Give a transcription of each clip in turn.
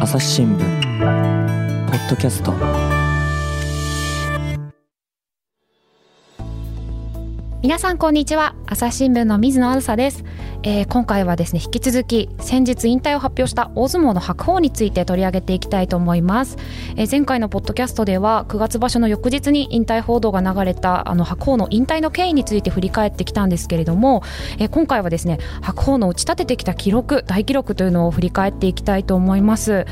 朝日新聞ポッドキャスト皆さんこんにちは。朝日新聞の水野あずさです。えー、今回はですね引き続き先日引退を発表した大相撲の白鵬について取り上げていきたいと思います、えー、前回のポッドキャストでは9月場所の翌日に引退報道が流れたあの白鵬の引退の経緯について振り返ってきたんですけれども、えー、今回はですね白鵬の打ち立ててきた記録大記録というのを振り返っていきたいと思います、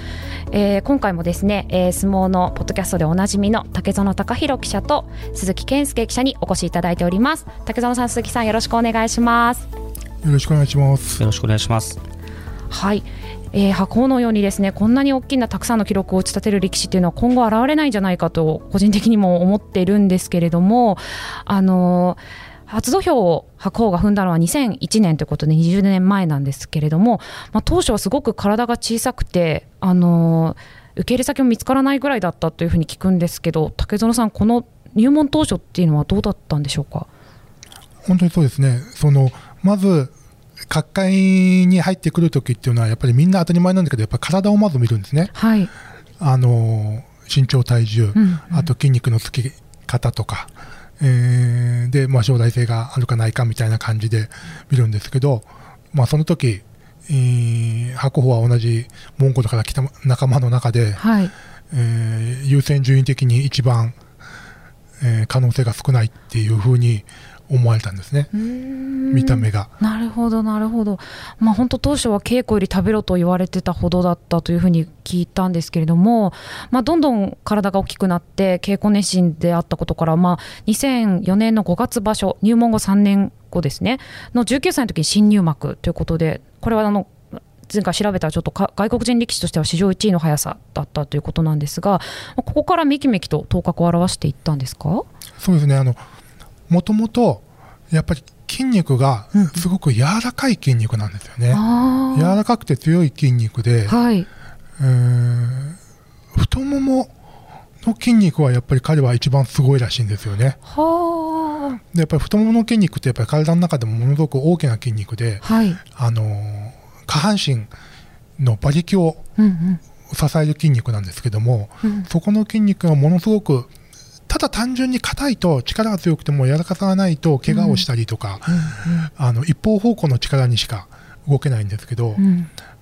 えー、今回もですね、えー、相撲のポッドキャストでおなじみの竹園隆弘記者と鈴木健介記者にお越しいただいております。竹園さん鈴木さんよろしくお願いします。よろしくお願いします。よろしくお願いします。はい。えー、箱のようにですねこんなに大きなたくさんの記録を打ち立てる力士というのは今後現れないんじゃないかと個人的にも思っているんですけれどもあのー、初土俵を白鵬が踏んだのは2001年ということで20年前なんですけれども、まあ、当初はすごく体が小さくて、あのー、受け入れ先も見つからないぐらいだったというふうに聞くんですけど竹園さん、この入門当初っていうのはどうだったんでしょうか？本当にそうですね。そのまず角界に入ってくるときっていうのはやっぱりみんな当たり前なんだけどやっぱ体をまず見るんですね、はい、あの身長体重、うんうん、あと筋肉のつき方とか、えー、で、まあ、将来性があるかないかみたいな感じで見るんですけど、まあ、その時、えー、白鵬は同じモンゴルから来た仲間の中で、はい、えー、優先順位的に一番、えー、可能性が少ないっていうふうに思われたんですね。見た目が。なるほどなるほど。まあ本当当初は稽古より食べろと言われてたほどだったというふうに聞いたんですけれども、まあ、どんどん体が大きくなって稽古熱心であったことから、まあ、2004年の5月場所入門後3年後ですねの19歳の時に新入幕ということでこれはあの前回調べたらちょっと外国人力士としては史上1位の速さだったということなんですがここからめきめきと頭角を現していったんですか？そうですね。あのもともとやっぱり筋肉がすごく柔らかい筋肉なんですよね、うん、柔らかくて強い筋肉で、はい、えー、太ももの筋肉はやっぱり彼は一番すごいらしいんですよね。でやっぱり太ももの筋肉ってやっぱり体の中でもものすごく大きな筋肉で、はい、あの下半身の馬力を支える筋肉なんですけども、うんうん、そこの筋肉がものすごくただ単純に硬いと力が強くても柔らかさがないと怪我をしたりとか、あの一方方向の力にしか動けないんですけど、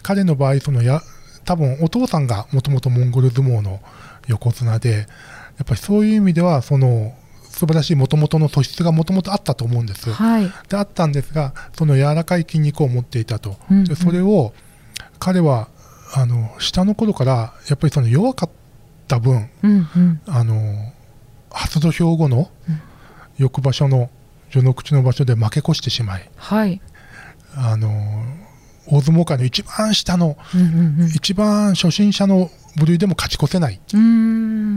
彼の場合そのや多分お父さんがもともとモンゴル相撲の横綱でやっぱりそういう意味ではその素晴らしいもともとの素質がもともとあったと思うんです、はい、であったんですがその柔らかい筋肉を持っていたと、うんうん、でそれを彼はあの下の頃からやっぱりその弱かった分、うんうん、あの初土俵後の翌場所の序の口の場所で負け越してしまい、はい、あの大相撲界の一番下の、うんうんうん、一番初心者の部類でも勝ち越せないっ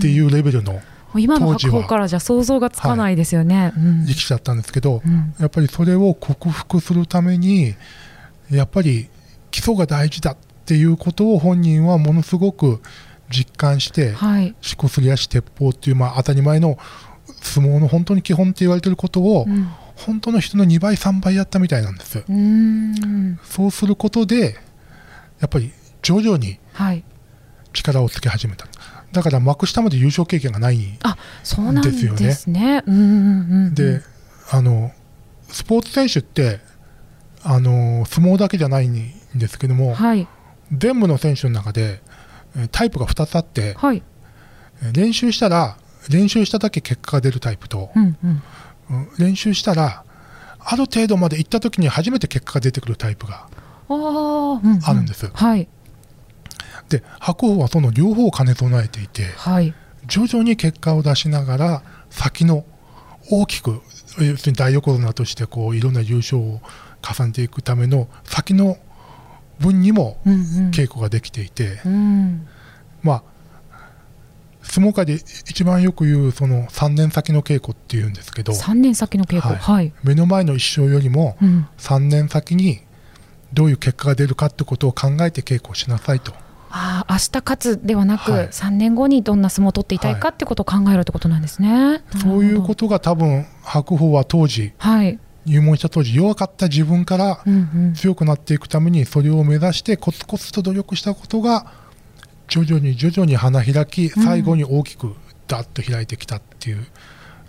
ていうレベルの今の白鵬からじゃ想像がつかないですよね、はい。うん、力士だったんですけど、うん、やっぱりそれを克服するためにやっぱり基礎が大事だっていうことを本人はものすごく実感して、はい、しこすり足鉄砲っていう、まあ、当たり前の相撲の本当に基本って言われてることを、うん、本当の人の2倍3倍やったみたいなんですそうすることでやっぱり徐々に力をつけ始めた、はい、だから幕下まで優勝経験がないんですよね。であのスポーツ選手ってあの相撲だけじゃないんですけども、はい、全部の選手の中でタイプが2つあって、はい、練習したら練習しただけ結果が出るタイプと、うんうん、練習したらある程度まで行った時に初めて結果が出てくるタイプがあるんです。うんうんはい、で白鵬はその両方を兼ね備えていて、はい、徐々に結果を出しながら先の大きく要するに大横綱としてこういろんな優勝を重ねていくための先の分にも稽古ができていて、うん。うん、まあ相撲界で一番よく言うその3年先の稽古っていうんですけど3年先の稽古、はい、はい、目の前の一生よりも3年先にどういう結果が出るかってことを考えて稽古をしなさいと。あ明日勝つではなく、はい、3年後にどんな相撲を取っていたいかってことを考えるってことなんですね。そういうことが多分白鵬は当時、はい、入門した当時弱かった自分から強くなっていくためにそれを目指してコツコツと努力したことが徐々に徐々に花開き最後に大きくダッと開いてきたっていう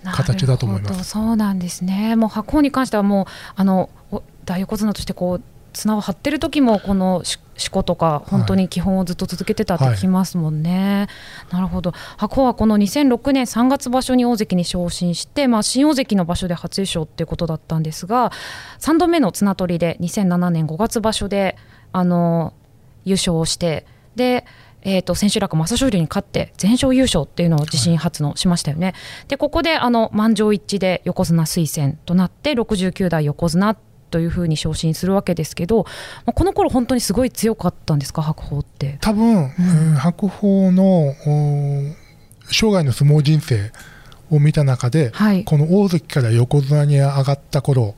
形だと思います。そうなんですね。もう白鵬に関してはもうあの大横綱としてこう綱を張ってる時もこの四股とか本当に基本をずっと続けてたって聞きますもんね。はい、なるほど白鵬はこの2006年3月場所に大関に昇進して、まあ、新大関の場所で初優勝っていうことだったんですが3度目の綱取りで2007年5月場所であの優勝をしてでえーと、千秋楽朝青龍に勝って全勝優勝っていうのを自身初のしましたよね。はい、でここであの満場一致で横綱推薦となって69代横綱というふうに昇進するわけですけど、まあ、この頃本当にすごい強かったんですか？白鵬って多分、うん、白鵬の生涯の相撲人生を見た中で、はい、この大関から横綱に上がった頃、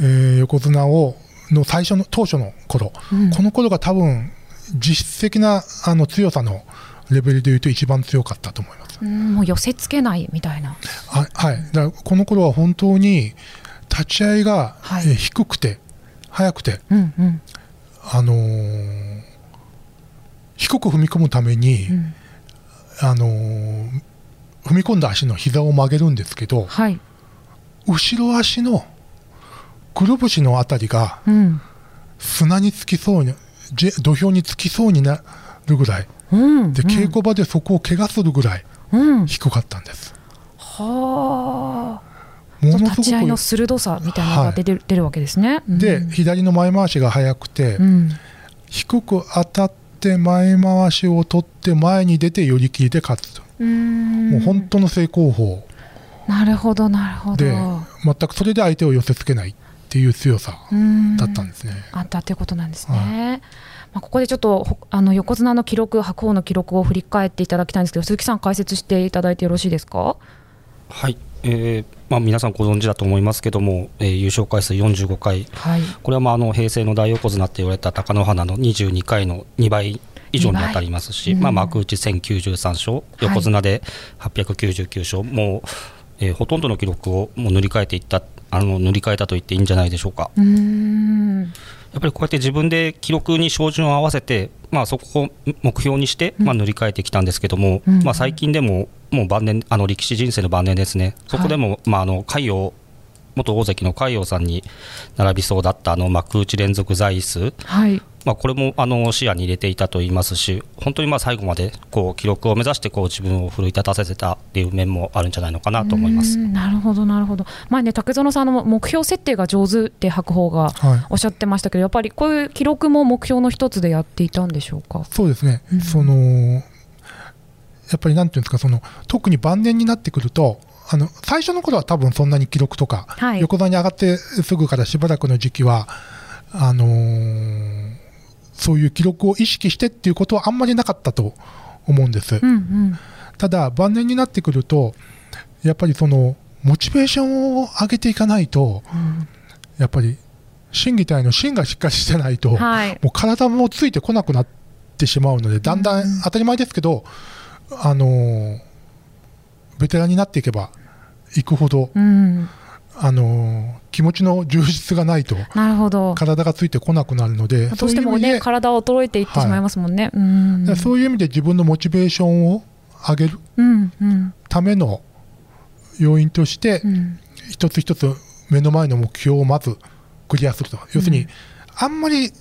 えー、横綱をの最初の当初の頃、うん、この頃が多分実質的なあの強さのレベルでいうと一番強かったと思います。もう寄せつけないみたいな。あはい。だこの頃は本当に立ち合いが、はい、え低くて速くて、うんうん、あのー、低く踏み込むために、うん、あのー、踏み込んだ足の膝を曲げるんですけど、はい、後ろ足のくるぶしのあたりが、砂につきそうに土俵につきそうになるぐらい、うん。うん、で稽古場でそこを怪我するぐらい低かったんです。はあものすごく立ち合いの鋭さみたいなのが出てるはい、出るわけですね。うん、で左の前回しが速くて、うん、低く当たって前回しを取って前に出て寄り切りで勝つと。もう本当の正攻法。なるほどなるほど。で全くそれで相手を寄せつけないっていう強さだったんですね。あったということなんですね。はい。まあ、ここでちょっとあの横綱の記録、白鵬の記録を振り返っていただきたいんですけど、鈴木さん、解説していただいてよろしいですか？はい、えーまあ、皆さんご存知だと思いますけども、えー、優勝回数45回、はい、これはまああの平成の大横綱って言われた貴乃花の22回の2倍以上に当たりますし、うん、まあ、幕内1093勝、横綱で899勝、はい、もう、えー、ほとんどの記録をもう塗り替えていったあの塗り替えたと言っていいんじゃないでしょうか。うやっぱりこうやって自分で記録に照準を合わせて、まあ、そこを目標にして、まあ、塗り替えてきたんですけども、うん、まあ、最近でももう晩年あの力士人生の晩年ですね、そこでも、はい、まあ、あの海洋元大関の海洋さんに並びそうだったあの幕内連続在位数、はい、まあ、これもあの視野に入れていたと言いますし、本当にまあ最後までこう記録を目指してこう自分を奮い立たせてたっていう面もあるんじゃないのかなと思います。なるほど、なるほど、まあね、竹園さんの目標設定が上手って白鵬がおっしゃってましたけど、はい、やっぱりこういう記録も目標の一つでやっていたんでしょうか？そうですね、うん、そのやっぱりなんていうんですかその特に晩年になってくるとあの最初の頃は多分そんなに記録とか、はい、横綱に上がってすぐからしばらくの時期はあのー、そういう記録を意識してっていうことはあんまりなかったと思うんです、うんうん、ただ晩年になってくるとやっぱりそのモチベーションを上げていかないと、うん、やっぱり心技体の芯がしっかりしてないと、はい、もう体もついてこなくなってしまうのでだんだん。当たり前ですけど、あのー、ベテランになっていけばいくほど、うん、あの気持ちの充実がないとなるほど。体がついてこなくなるのでどうしてもね体は衰えていってしまいますもんね、はい、そういう意味で自分のモチベーションを上げるための要因として、うん、一つ一つ目の前の目標をまずクリアすると。要するに、あんまりやっ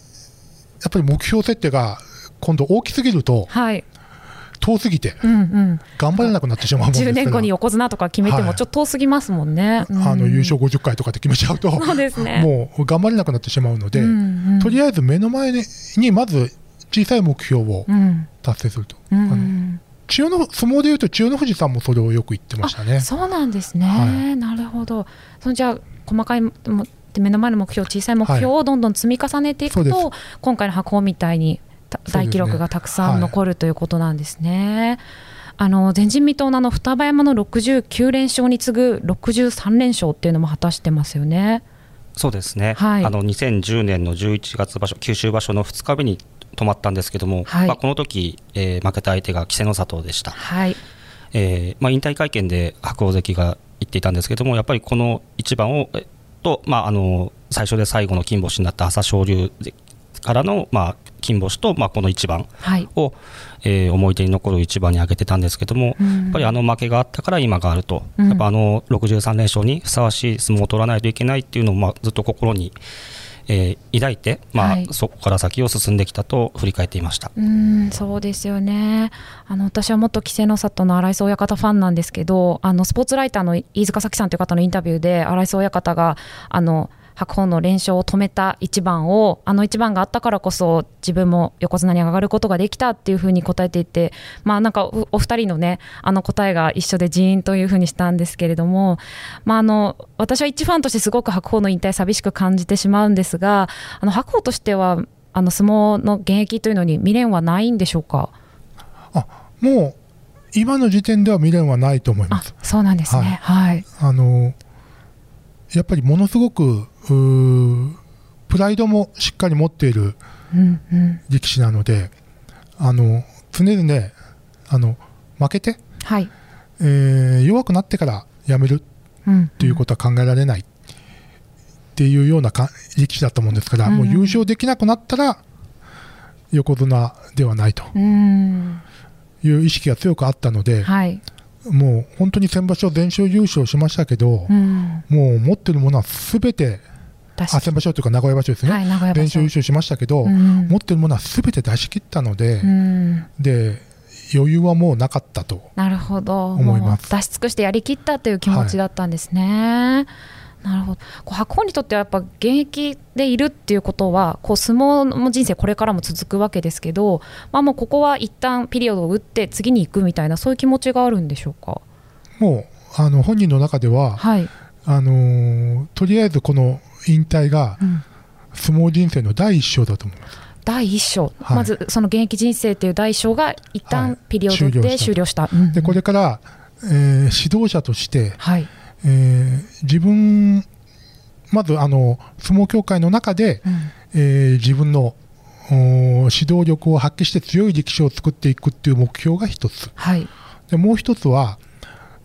ぱり目標設定が今度大きすぎると、はい、遠すぎて、頑張れなくなってしまうもんです10年後に横綱とか決めても、ちょっと遠すぎますもんね、はい、あの優勝50回とかって決めちゃうと、そうですね、もう頑張れなくなってしまうので、うんうん、とりあえず目の前にまず小さい目標を達成すると。うん、あの千代の相撲でいうと千代の富士さんもそれをよく言ってましたね。そうなんですね、はい、なるほど。そのじゃあ細かい目の前の目標小さい目標をどんどん積み重ねていくと、はい、今回の白鵬みたいに大記録がたくさん残る、ね、ということなんですね。あの前人未到のの双葉山の69連勝に次ぐ63連勝っていうのも果たしてますよね。そうですね、はい、あの2010年の11月場所九州場所の2日目に止まったんですけども、はい、まあ、この時、えー、負けた相手が稀勢の里でした、はい。えーまあ、引退会見で白鵬関が言っていたんですけどもやっぱりこの一番をと、まあ、あの最初で最後の金星になった朝青龍からの、まあ、金星と、まあ、この一番を、はい、えー、思い出に残る一番に挙げてたんですけども、うん、やっぱりあの負けがあったから今があると、うん、やっぱあの63連勝にふさわしい相撲を取らないといけないっていうのを、まあ、ずっと心に、えー、抱いて、まあ、はい、そこから先を進んできたと振り返っていました。うんそうですよね。あの私は元稀勢の里の荒磯親方ファンなんですけどあのスポーツライターの飯塚咲さんという方のインタビューで荒磯親方があの白鵬の連勝を止めた一番をあの一番があったからこそ自分も横綱に上がることができたっていうふうに答えていてまあなんかお二人のねあの答えが一緒でジーンというふうにしたんですけれどもまああの私は一ファンとしてすごく白鵬の引退寂しく感じてしまうんですがあの白鵬としてはあの相撲の現役というのに未練はないんでしょうか？あもう今の時点では未練はないと思います。そうなんですね。はい。はい、あのやっぱりものすごくプライドもしっかり持っている力士なので、うんうん、あの常々あの負けて、はい。えー、弱くなってからやめるっていうことは考えられないっていうようなか力士だと思うんですから、うんうん、もう優勝できなくなったら横綱ではないという意識が強くあったので、はい、もう本当に先場所全勝優勝しましたけど、うん、もう持ってるものはすべてあ先場所というか名古屋場所ですね、はい、連勝優勝しましたけど、うん、持ってるものはすべて出し切ったので、うん、で余裕はもうなかったとなるほど。思います。出し尽くしてやりきったという気持ちだったんですね。はいなるほど。こう白鵬にとってはやっぱ現役でいるっていうことはこう相撲の人生これからも続くわけですけど、まあ、もうここは一旦ピリオドを打って次に行くみたいなそういう気持ちがあるんでしょうか？もうあの本人の中では、はい、あのー、とりあえずこの引退が相撲人生の第一章だと思います。第一章、はい、まずその現役人生という第一章が一旦ピリオドで終了した。はい、した。でこれから、えー、指導者として、はい、えー、自分まずあの相撲協会の中で、うん、えー、自分の指導力を発揮して強い力士を作っていくっていう目標が一つ、はい、でもう一つは、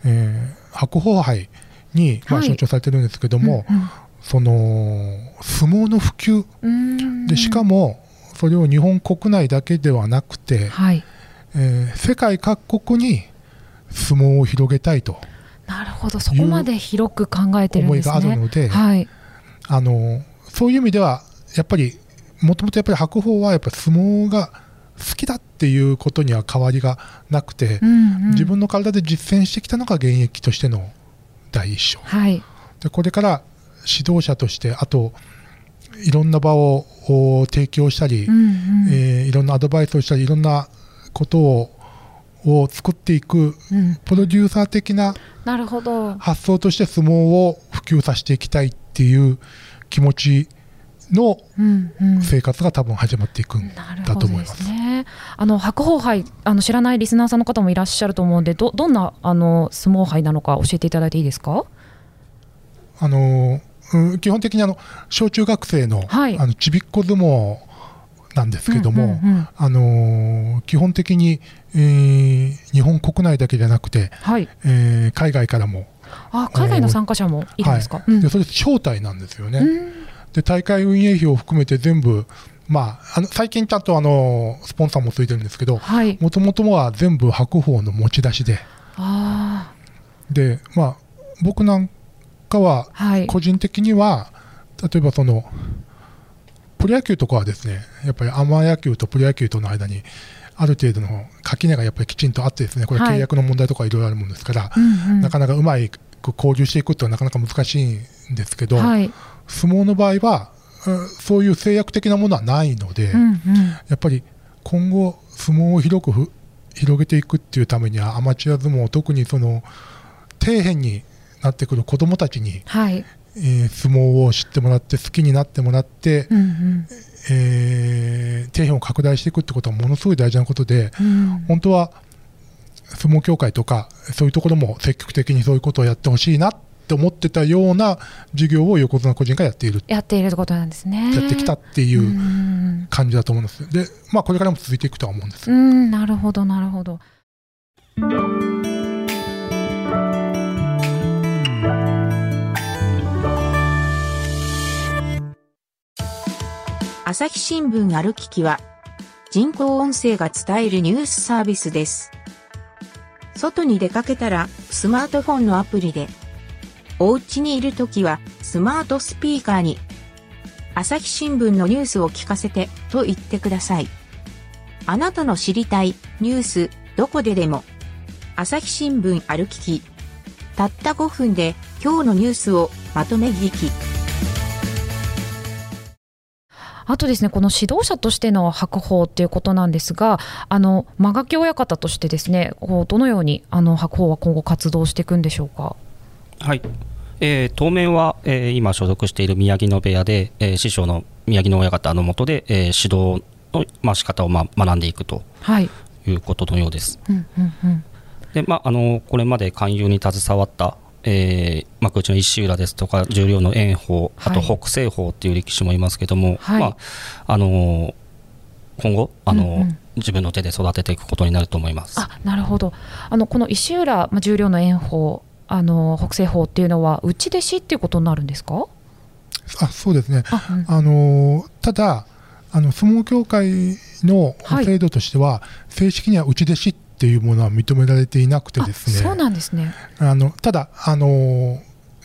えー、白鵬杯に、まあ、象徴されてるんですけども、うんうん、その相撲の普及。でしかもそれを日本国内だけではなくて、はい、えー、世界各国に相撲を広げたいとなるほど。そこまで広く考えてるんですね。思いがあるので、はい、あのそういう意味ではやっぱりもともとやっぱり白鵬はやっぱ相撲が好きだっていうことには変わりがなくて、うんうん、自分の体で実践してきたのが現役としての第一章、はい、でこれから指導者としてあといろんな場を提供したり、うんうん、えー、いろんなアドバイスをしたりいろんなことをを作っていく、プロデューサー的な発想として相撲を普及させていきたいっていう気持ちの生活が多分始まっていくんだと思います。うんうん、ね、あの白鵬杯あの知らないリスナーさんの方もいらっしゃると思うんでどどんなあの相撲杯なのか教えていただいていいですか？あのうん、基本的にあの小中学生の,、はい、あのちびっこ相撲なんですけども、うんうんうん、あのー、基本的に、えー、日本国内だけじゃなくて、はい、えー、海外からもあ海外の参加者もいるんですか、はい、でそれ招待なんですよね。で大会運営費を含めて全部まあ、あの最近ちゃんとあのスポンサーもついてるんですけどもともとは全部白鵬の持ち出しで。で、まあ、僕なんかは個人的には、はい、例えばそのプロ野球とかはですねやっぱりアマ野球とプロ野球との間にある程度の垣根がやっぱりきちんとあってですねこれ契約の問題とかいろいろあるものですから、はい、なかなかうまく交流していくというのはなかなか難しいんですけど、はい、相撲の場合はそういう制約的なものはないので、うんうん、やっぱり今後相撲を広く広げていくっていうためにはアマチュア相撲特にその底辺になってくる子どもたちに、はい、えー、相撲を知ってもらって好きになってもらって、うんうん、えー、底辺を拡大していくってことはものすごい大事なことで、うん、本当は相撲協会とかそういうところも積極的にそういうことをやってほしいなって思ってたような授業を横綱個人がやっている。やっていることなんですね。やってきたっていう感じだと思うんです。で、まあ、これからも続いていくとは思うんです。うんなるほどなるほど。朝日新聞歩ききは、人工音声が伝えるニュースサービスです。外に出かけたら、スマートフォンのアプリで、お家にいるときは、スマートスピーカーに、朝日新聞のニュースを聞かせて、と言ってください。あなたの知りたいニュース、どこででも。朝日新聞歩きき。たった5分で今日のニュースをまとめ聞き。あとですね、この指導者としての白鵬っていうことなんですが、あの間垣親方としてですね、どのようにあの白鵬は今後活動していくんでしょうか？はい。えー、当面は、えー、今所属している宮城野部屋で、えー、師匠の宮城野親方のもとで、えー、指導の、まあ、仕方を、まあ、学んでいくと、はい、いうことのようです。うんうんうんでまあ、あのこれまで勧誘に携わった、えー、幕内の石浦ですとか十両の炎鵬、あと北青鵬っていう力士もいますけども、はい、まああの今後あの、うんうん、自分の手で育てていくことになると思います。あなるほど。あのこの石浦、まあ、十両の炎鵬あの北青鵬っていうのは内弟子っていうことになるんですか？あそうですね。あ、うん、あのただあの相撲協会の制度としては、はい、正式には内弟子っていうものは認められていなくてですね。そうなんですね。あのただあの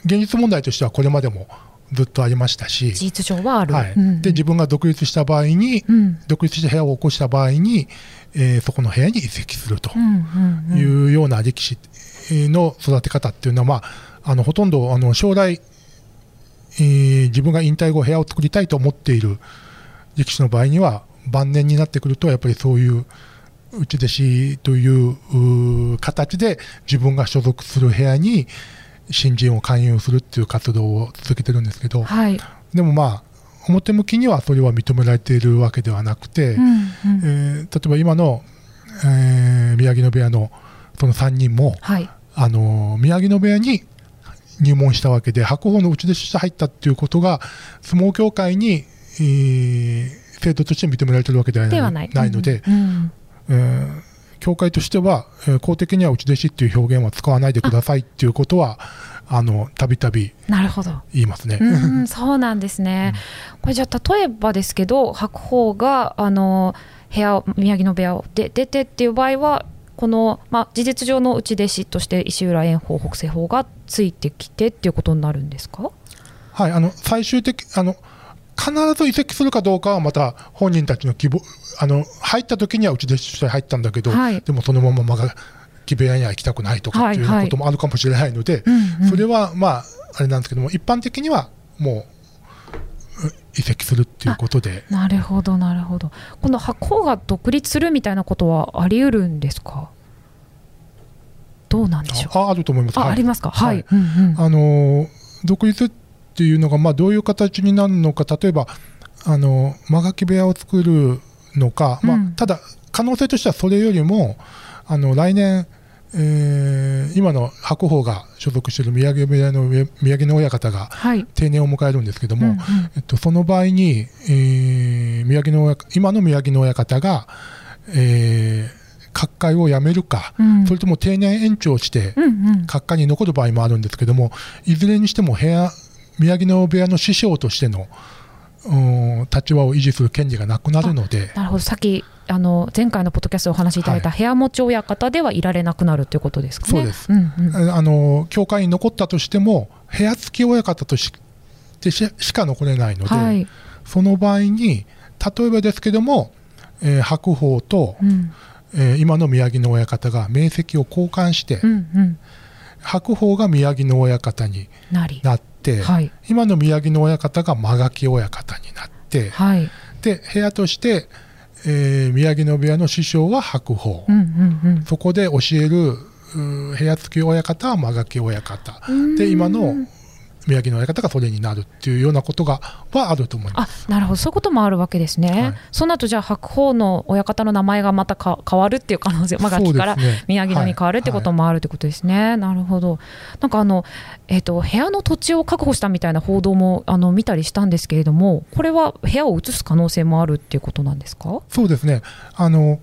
現実問題としてはこれまでもずっとありましたし。事実上はある、はい。うん、で自分が独立した場合に、うん、独立した部屋を起こした場合に、えー、そこの部屋に移籍するというような力士の育て方っていうのは、まあ、あのほとんどあの将来、えー、自分が引退後部屋を作りたいと思っている力士の場合には晩年になってくるとやっぱりそういう内弟子という形で自分が所属する部屋に新人を勧誘するっていう活動を続けてるんですけど、はい、でもまあ表向きにはそれは認められているわけではなくて、うんうん、えー、例えば今の、えー、宮城野部屋のその3人も、はい、あの宮城野部屋に入門したわけで白鵬の内弟子として入ったっていうことが相撲協会にえー、制度として認められているわけではないので、うんえー、教会としては、えー、公的には内弟子っていう表現は使わないでくださいっていうことは、あのたびたび言いますね。うん、そうなんですね。うん、これじゃあ例えばですけど白鵬があの部屋宮城の部屋をで出てっていう場合はこの、まあ、事実上の内弟子として石浦炎鵬北青鵬がついてきてっていうことになるんですか？はいあの最終的あの必ず移籍するかどうかはまた本人たちの希望あの入った時にはうちで入ったんだけど、はい、でもそのまままが木部屋には行きたくないとかっていうこともあるかもしれないので、それはまああれなんですけども一般的にはもう移籍するっていうことでなるほどなるほどこの箱が独立するみたいなことはあり得るんですかどうなんでしょうああると思いますあはい、ありますかはい、うんうん、あの独立っていうのが、まあ、どういう形になるのか例えばあの間垣部屋を作るのか、まあ、ただ可能性としてはそれよりもあの来年、えー、今の白鵬が所属している宮城部屋の宮城の親方が定年を迎えるんですけども、はいうんうん、えっと、その場合に、えー、宮城の今の宮城の親方が、えー、各界を辞めるか、うん、それとも定年延長して各界に残る場合もあるんですけどもいずれにしても部屋宮城野部屋の師匠としての立場を維持する権利がなくなるので。なるほど。さっきあの前回のポッドキャストでお話しいただいた部屋持ち親方ではいられなくなるということですか、ね、そうです、うんうん、あの教会に残ったとしても部屋付き親方としてしか残れないので、はい、その場合に例えばですけども、えー、白鵬と、うん、えー、今の宮城の親方が名跡を交換して、うんうん、白鵬が宮城の親方になって、はい、今の宮城の親方が間垣親方になって、はい、で部屋として、えー、宮城の部屋の師匠は白鵬、うんうんうん、そこで教える部屋付き親方は間垣親方。で今の宮城の親方がそれになるっていうようなことがはあると思います。あなるほど。そういうこともあるわけですね、はい、そうなるとじゃあ白鵬の親方の名前がまたか変わるっていう可能性間垣から宮城野に変わるってこともあるってことですね、はい。はい、なるほど。なんかあの、えーと、部屋の土地を確保したみたいな報道もあの見たりしたんですけれどもこれは部屋を移す可能性もあるっていうことなんですか？そうですね。あの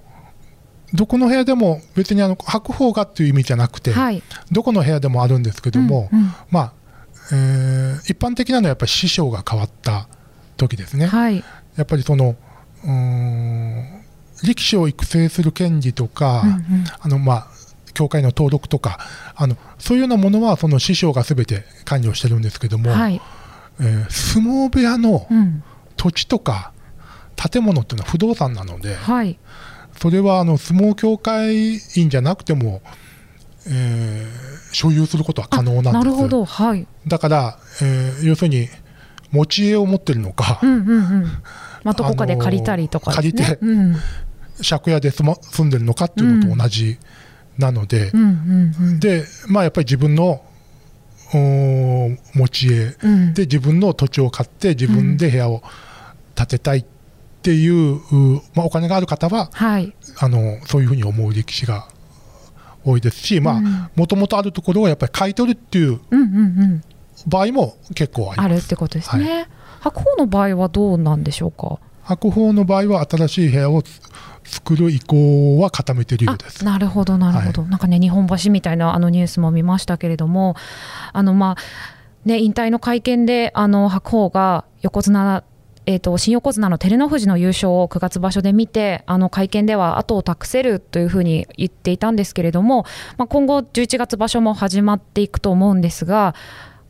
どこの部屋でも別にあの白鵬がっていう意味じゃなくて、はい、どこの部屋でもあるんですけども、うんうん、まあえー、一般的なのはやっぱり師匠が変わった時ですね。はい、やっぱりその力士を育成する権利とか、うんうん、あのまあ協会の登録とかあのそういうようなものはその師匠がすべて管理をしてるんですけども、はい、えー、相撲部屋の土地とか建物っていうのは不動産なので、はい、それはあの相撲協会員じゃなくても、えー、所有することは可能なんですなるほど、はい、だから、えー、要するに持ち家を持ってるのか、うんうんうん。まあ、どこかで借りたりとか、ね、借りて、うん、借家で住,、ま、住んでるのかっていうのと同じなので、うんうんうん、でまあやっぱり自分の持ち家。で自分の土地を買って自分で部屋を建てたいっていう、まあ、お金がある方は、はい、あのそういうふうに思う力士が多いですしもともとあるところをやっぱり買い取るっていう場合も結構あります。あるってことですね、はい、白鵬の場合はどうなんでしょうか？白鵬の場合は新しい部屋を作る意向は固めているようです。なるほどなるほど、はい、なんかね日本橋みたいなあのニュースも見ましたけれどもあのまあね引退の会見であの白鵬が横綱えーと、新横綱の照ノ富士の優勝を9月場所で見てあの会見では後を託せるというふうに言っていたんですけれども、まあ、今後11月場所も始まっていくと思うんですが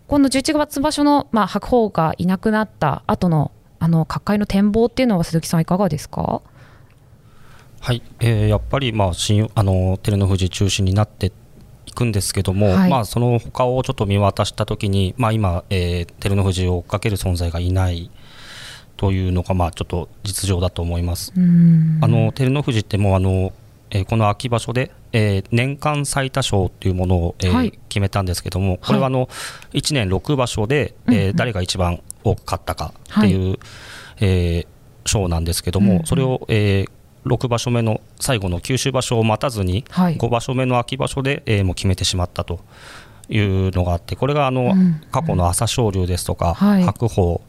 この11月場所の、まあ、白鵬がいなくなった後のあの各界の展望っていうのは鈴木さんいかがですか？はい、えー、やっぱり、まあ、新あの照ノ富士中心になっていくんですけども、はい、まあ、その他をちょっと見渡したときに、まあ、今、えー、照ノ富士を追っかける存在がいないというのが、まあ、ちょっと実情だと思います。あの照ノ富士ってもうあのえー、この秋場所で、えー、年間最多勝というものを、えーはい、決めたんですけども、これはあの1年6場所で、えー、誰が一番多く勝ったかっていう、はい、えー、賞なんですけども、それを、えー、6場所目の最後の九州場所を待たずに、はい、5場所目の秋場所で、えー、もう決めてしまったというのがあってこれがあの、うん、過去の朝青龍ですとか、はい、白鵬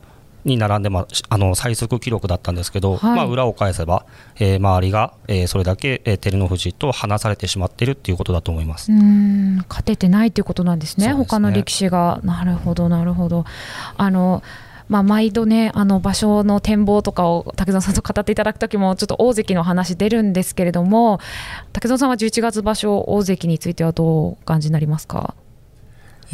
に並んで、まあ、あの最速記録だったんですけど、はい、まあ、裏を返せば、えー、周りが、えー、それだけ、えー、照ノ富士と離されてしまっているっていうことだと思います。うん。勝ててないということなんですね、すね。他の力士が。なるほどなるほど。あのまあ、毎度ね、あの場所の展望とかを竹園さんと語っていただくときも、ちょっと大関の話出るんですけれども、竹園さんは11月場所、大関についてはどうお感じになりますか？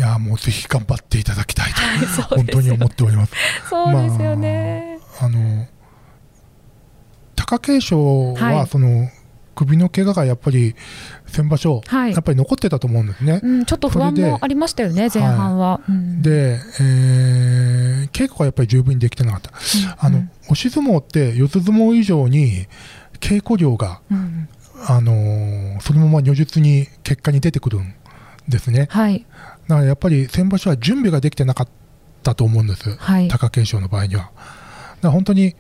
いやもうぜひ頑張っていただきたいと、本当に思っております。そうですよね、まあ、あの貴景勝はその、はい、首の怪我がやっぱり先場所、はい、やっぱり残ってたと思うんですね、うん、ちょっと不安もありましたよね、前半は。はい。うん、で、えー、稽古がやっぱり十分にできてなかった、うん、あの押し相撲って四つ相撲以上に稽古量が、うん、あのー、そのまま如実に結果に出てくるんですね。はい、だからやっぱり先場所は準備ができてなかったと思うんです、はい、貴景勝の場合には。だから本当に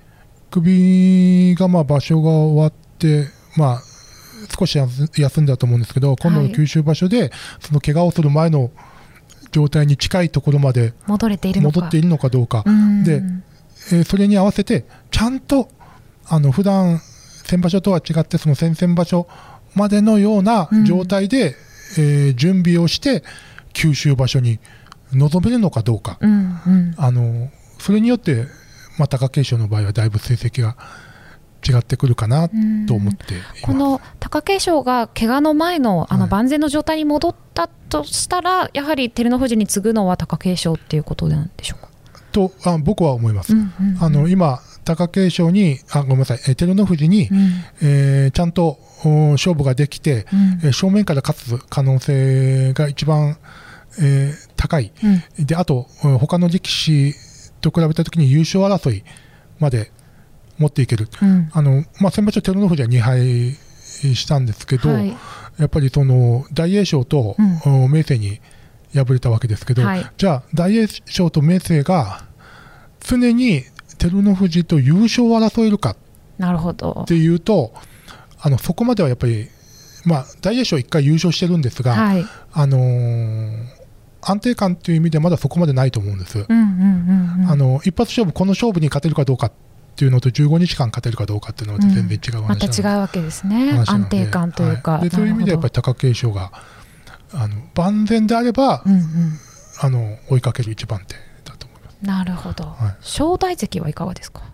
首がまあ場所が終わって、まあ、少し休んだと思うんですけど、今度の九州場所で、その怪我をする前の状態に近いところまで戻れている戻っているのかどうか、でえー、それに合わせて、ちゃんとあの普段先場所とは違って、その先々場所までのような状態で、うん、えー、準備をして、九州場所に臨めるのかどうか、うんうん、あのそれによって、まあ、貴景勝の場合はだいぶ成績が違ってくるかなと思ってこの貴景勝が怪我の前のあの万全の状態に戻ったとしたら、はい、やはり照ノ富士に次ぐのは貴景勝っていうことなんでしょうか？とあ僕は思います。うんうんうん、あの今貴景勝にあごめんなさい。照ノ富士に、うん、えー、ちゃんと勝負ができて、うん、正面から勝つ可能性が一番、えー、高い、うん、であと他の力士と比べたときに優勝争いまで持っていける、うん、あのまあ、先場所、照ノ富士は2敗したんですけど、はい、やっぱりその大栄翔と、うん、明生に敗れたわけですけど、はい、じゃあ、大栄翔と明生が常に照ノ富士と優勝を争えるかっていうと、あのそこまではやっぱり、まあ、大栄翔1回優勝してるんですが、はい、あのー、安定感という意味でまだそこまでないと思うんです。あの一発勝負、この勝負に勝てるかどうかっていうのと15日間勝てるかどうかっていうのは全然違う話、うん、また違うわけですね。安定感というか、はい、でそういう意味でやっぱり貴景勝があの万全であれば、うんうん、あの追いかける一番手だと思います。なるほど、はい、正代関はいかがですか？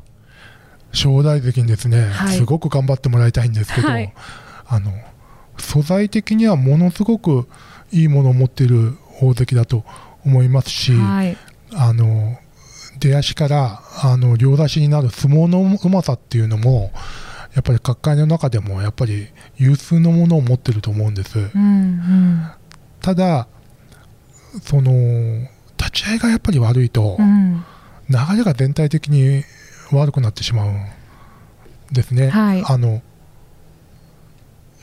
正代関にですね、はい、すごく頑張ってもらいたいんですけど、はい、あの素材的にはものすごくいいものを持っている大関だと思いますし、はい、あの出足からあの両出しになる相撲のうまさっていうのもやっぱり角界の中でもやっぱり有数のものを持ってると思うんです、うんうん、ただその立ち合いがやっぱり悪いと、うん、流れが全体的に悪くなってしまうんですね、はい、あの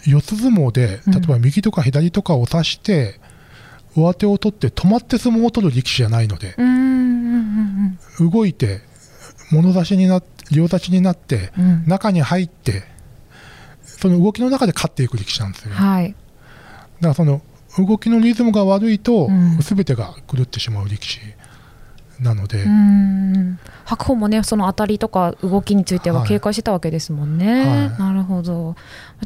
四つ相撲で例えば右とか左とかを指して、上手を取って止まって相撲を取る力士じゃないので、動いて物差しになって両立ちになって、うん、中に入ってその動きの中で勝っていく力士なんですよ、ね、はい、だからその動きのリズムが悪いと、うん、全てが狂ってしまう力士なので。白鵬もねその当たりとか動きについては警戒してたわけですもんね、はい。はい、なるほど。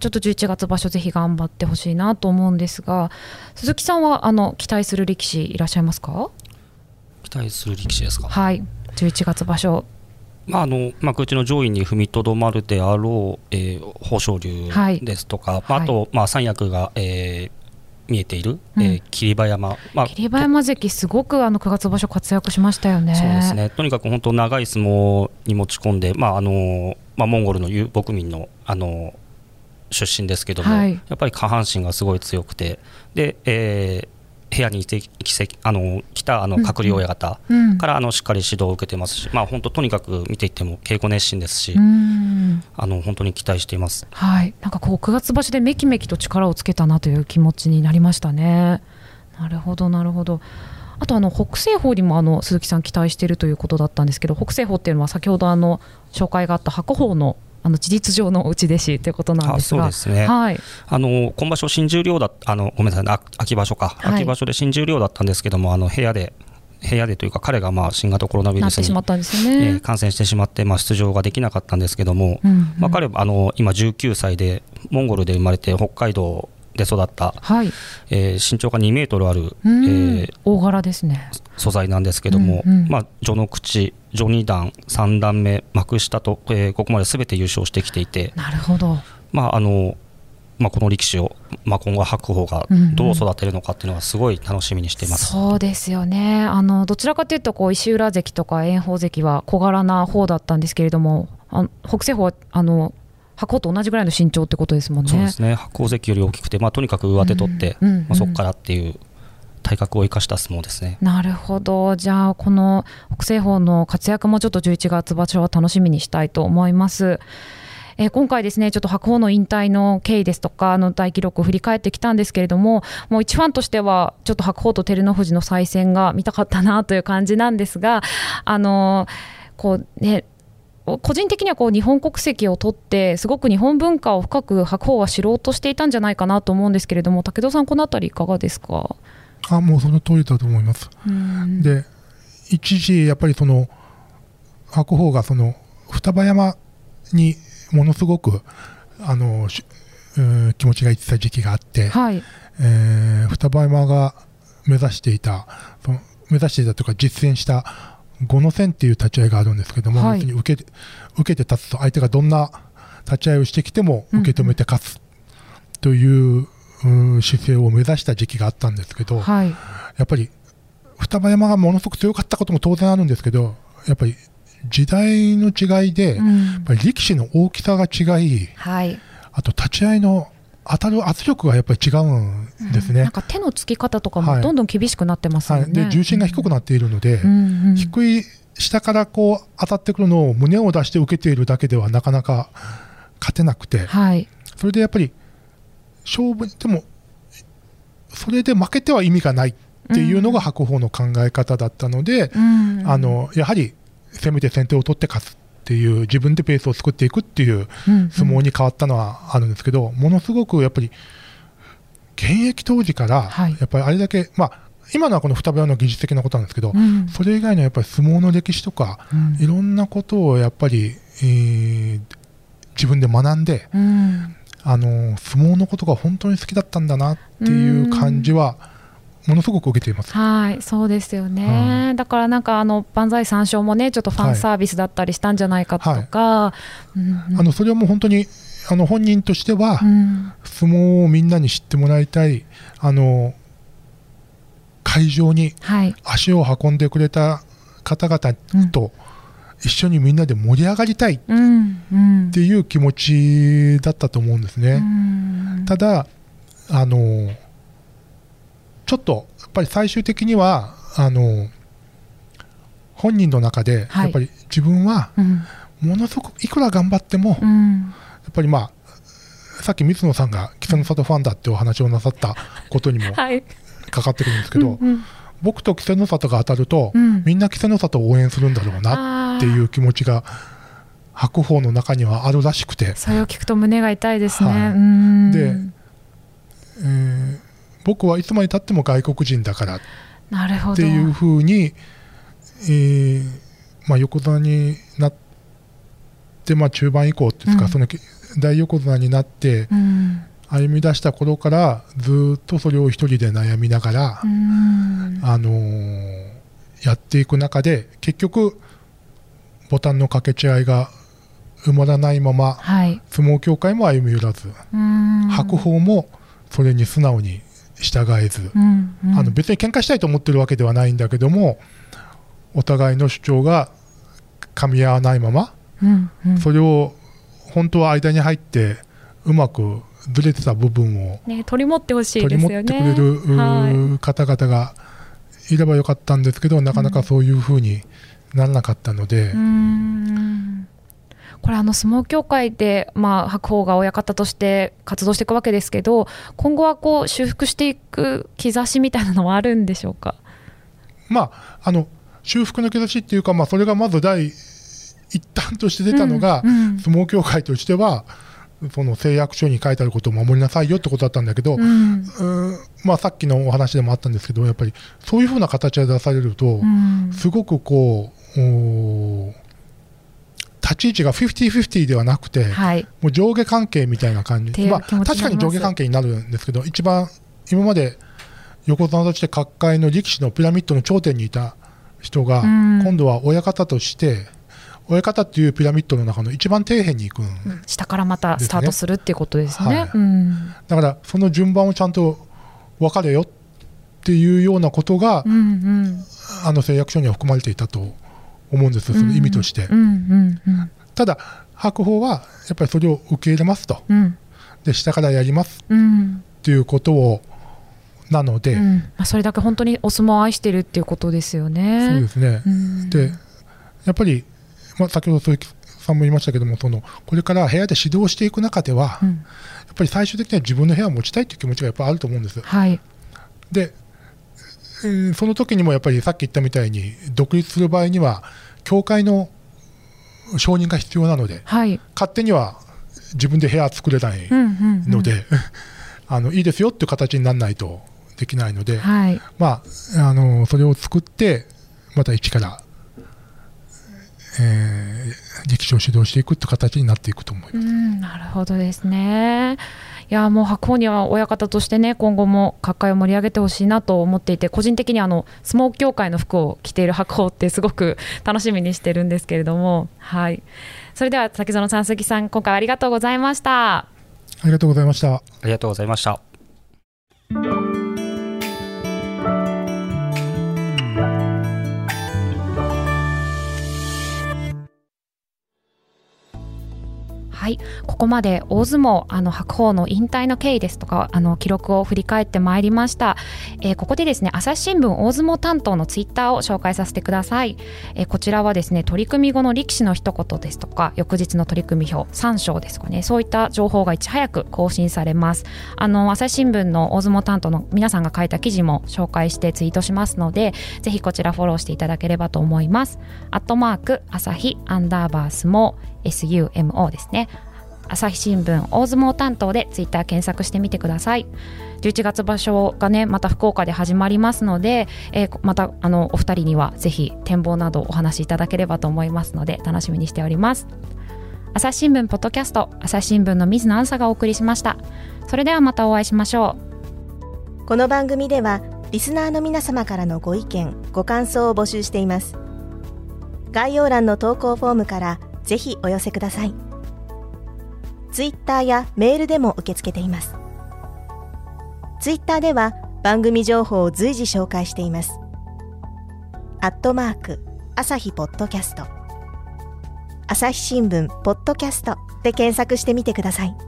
ちょっと11月場所ぜひ頑張ってほしいなと思うんですが鈴木さんはあの期待する力士いらっしゃいますか？期待する力士ですか？はい。11月場所。まああの幕内の上位に踏みとどまるであろう、えー、豊昇龍ですとか、はい、あと、まあ、三役が、えー、見えている、うん、えー、霧馬山、まあ、霧馬山関、すごくあの9月場所活躍しましたよね。そうですね。とにかく本当、長い相撲に持ち込んで、まああのまあ、モンゴルの遊牧民のあの出身ですけども、はい、やっぱり下半身がすごい強くて、でえー、部屋に来あの来たあの閣僚親方からあのしっかり指導を受けてますし、まあ、本当とにかく見ていっても稽古熱心ですし、あの本当に期待しています、はい、なんかこう9月場所でめきめきと力をつけたなという気持ちになりましたね。なるほどなるほど。あとあの北西方にもあの鈴木さん期待しているということだったんですけど北西方っていうのは先ほどあの紹介があった白鵬のあの事実上の内弟子ということなんですが、ね。はい。あの今場所新十両だあのごめんなさい秋場所か、はい、秋場所で新十両だったんですけどもあの部屋で部屋でというか彼がまあ新型コロナウイルスに、ね。えー、感染してしまってまあ出場ができなかったんですけども、うんうん、まあ彼はあの今19歳でモンゴルで生まれて北海道で育った、はい。えー、身長が2メートルある、えー、大柄ですね。素材なんですけども、うんうん、まあ、序の口序二段3段目幕下と、えー、ここまですべて優勝してきていてなるほど、まああのまあ、この力士を、まあ、今後、白鵬がどう育てるのかっていうのは、すごい楽しみにしています、うんうん、そうですよね。あのどちらかというとこう石浦関とか炎鵬関は小柄な方だったんですけれども、あ北青鵬はあの白鵬と同じぐらいの身長ってことですもんね。そうですね白鵬関より大きくて、まあ、とにかく上手取って、うんうんうん、まあ、そこからっていう体格を生かした相撲ですね。なるほど。じゃあ、この北青鵬の活躍もちょっと11月場所は楽しみにしたいと思います。えー、今回ですね、ちょっと白鵬の引退の経緯ですとか、の大記録を振り返ってきたんですけれども、もう一ファンとしては、ちょっと白鵬と照ノ富士の再戦が見たかったなという感じなんですが、あのー、こうね、個人的にはこう日本国籍を取ってすごく日本文化を深く白鵬は知ろうとしていたんじゃないかなと思うんですけれども武藤さんこの辺りいかがですか？あもうその通りだと思います。で一時やっぱりその白鵬がその双葉山にものすごくあの気持ちがいってた時期があって、はい、えー、双葉山が目指していたその目指していたというか実践した五の線っていう立ち合いがあるんですけども、はい、に受け受けて立つと相手がどんな立ち合いをしてきても受け止めて勝つ。という、う姿勢を目指した時期があったんですけど、はい、やっぱり双葉山がものすごく強かったことも当然あるんですけどやっぱり時代の違いで、うん、やっぱり力士の大きさが違い、はい、あと立ち合いの当たる圧力がやっぱり違うんですね、うん、なんか手のつき方とかもどんどん厳しくなってますよね、はい。はい、で重心が低くなっているので、うんうん、低い下からこう当たってくるのを胸を出して受けているだけではなかなか勝てなくて、はい、それでやっぱり勝負でもそれで負けては意味がないっていうのが白鵬の考え方だったので、うん、あのやはり攻めて先手を取って勝つっていう自分でペースを作っていくっていう相撲に変わったのはあるんですけど、ものすごくやっぱり現役当時からやっぱりあれだけ、まあ今のはこの双葉の技術的なことなんですけど、うん、それ以外のやっぱり相撲の歴史とか、うん、いろんなことをやっぱり、えー、自分で学んで、うん、あの相撲のことが本当に好きだったんだなっていう感じは、ものすごく受けています。はいそうですよね、うん、だからなんかあの万歳三唱もねちょっとファンサービスだったりしたんじゃないかとか、あのそれはもう本当にあの本人としては、うん、相撲をみんなに知ってもらいたいあの会場に足を運んでくれた方々と一緒にみんなで盛り上がりたいっていう気持ちだったと思うんですね。ただあのちょっとやっぱり最終的にはあの本人の中でやっぱり自分はものすごくいくら頑張っても、やっぱりまあさっき水野さんが稀勢の里ファンだってお話をなさったことにも かかってくるんですけど、僕と稀勢の里が当たると、みんな稀勢の里を応援するんだろうなっていう気持ちが白鵬の中にはあるらしくて。それを聞くと胸が痛いですね。はい、で、えー僕はいつまでたっても外国人だから。っていうふうに、えーまあ、横綱になって、まあ、中盤以降っていうか、うん、その大横綱になって歩み出した頃からずっとそれを一人で悩みながら、うん、あのー、やっていく中で結局ボタンの掛け違いが埋まらないまま、はい、相撲協会も歩み寄らず白鵬もそれに素直に従えず、うんうん、あの別に喧嘩したいと思ってるわけではないんだけどもお互いの主張が噛み合わないまま、うんうん、それを本当は間に入ってうまくずれてた部分を、ね、取り持ってほしいですよね。取り持ってくれる、はい、方々がいればよかったんですけどなかなかそういうふうにならなかったので。うんこれあの相撲協会で、まあ、白鵬が親方として活動していくわけですけど今後はこう修復していく兆しみたいなのはあるんでしょうか、まあ、あの修復の兆しっていうか、まあ、それがまず第一端として出たのが、うんうん、相撲協会としてはその誓約書に書いてあることを守りなさいよってことだったんだけど、うん、まあ、さっきのお話でもあったんですけどやっぱりそういうふうな形で出されると、すごくこう立ち位置が50-50ではなくて、はい、もう上下関係みたいな感じ、まあ、確かに上下関係になるんですけど、一番今まで横綱として各界の力士のピラミッドの頂点にいた人が、今度は親方として、親方っていうピラミッドの中の一番底辺に行く、ねうん、下からまたスタートするっていうことですね、はい。うん、だからその順番をちゃんと分かれよっていうようなことが、うんうん、あの誓約書には含まれていたと思うんです、その意味として。ただ、白鵬はやっぱりそれを受け入れますと、うん、で下からやります。っていうことをなので、うん。まあ、それだけ本当にお相撲を愛してるっていうことですよね。そうですね、うん、でやっぱり、まあ、先ほど鈴木さんも言いましたけどもそのこれから部屋で指導していく中では、うん、やっぱり最終的には自分の部屋を持ちたいという気持ちがやっぱあると思うんです。はい、でえその時にもやっぱりさっき言ったみたいに独立する場合には教会の承認が必要なので、はい、勝手には自分で部屋作れないので、あのいいですよっていう形にならないとできないので、はい、まあ、あのそれを作ってまた一から、えー、力士を指導していくって形になっていくと思います。なるほどですね。いやもう白鵬には親方としてね今後も角界を盛り上げてほしいなと思っていて個人的にあの相撲協会の服を着ている白鵬ってすごく楽しみにしてるんですけれども。はい。それでは竹園さん杉さん今回はありがとうございました。ありがとうございました。ありがとうございましたはい。ここまで大相撲あの白鵬の引退の経緯ですとかあの記録を振り返ってまいりました、えー、ここでですね朝日新聞大相撲担当のツイッターを紹介させてください、えー、こちらはですね取り組み後の力士の一言ですとか翌日の取り組み表3章ですかね。そういった情報がいち早く更新されます。あの朝日新聞の大相撲担当の皆さんが書いた記事も紹介してツイートしますのでぜひこちらフォローしていただければと思います。アットマーク朝日アンダーバー相撲 SUMO ですね。朝日新聞大相撲担当でツイッター検索してみてください11月場所がねまた福岡で始まりますので、えー、またあのお二人にはぜひ展望などお話しいただければと思いますので楽しみにしております朝日新聞ポッドキャスト朝日新聞の水野あんさがお送りしましたそれではまたお会いしましょうこの番組ではリスナーの皆様からのご意見、ご感想を募集しています。概要欄の投稿フォームからぜひお寄せください。ツイッターやメールでも受け付けています。ツイッターでは番組情報を随時紹介しています。アットマーク、朝日ポッドキャスト。朝日新聞、ポッドキャストで検索してみてください。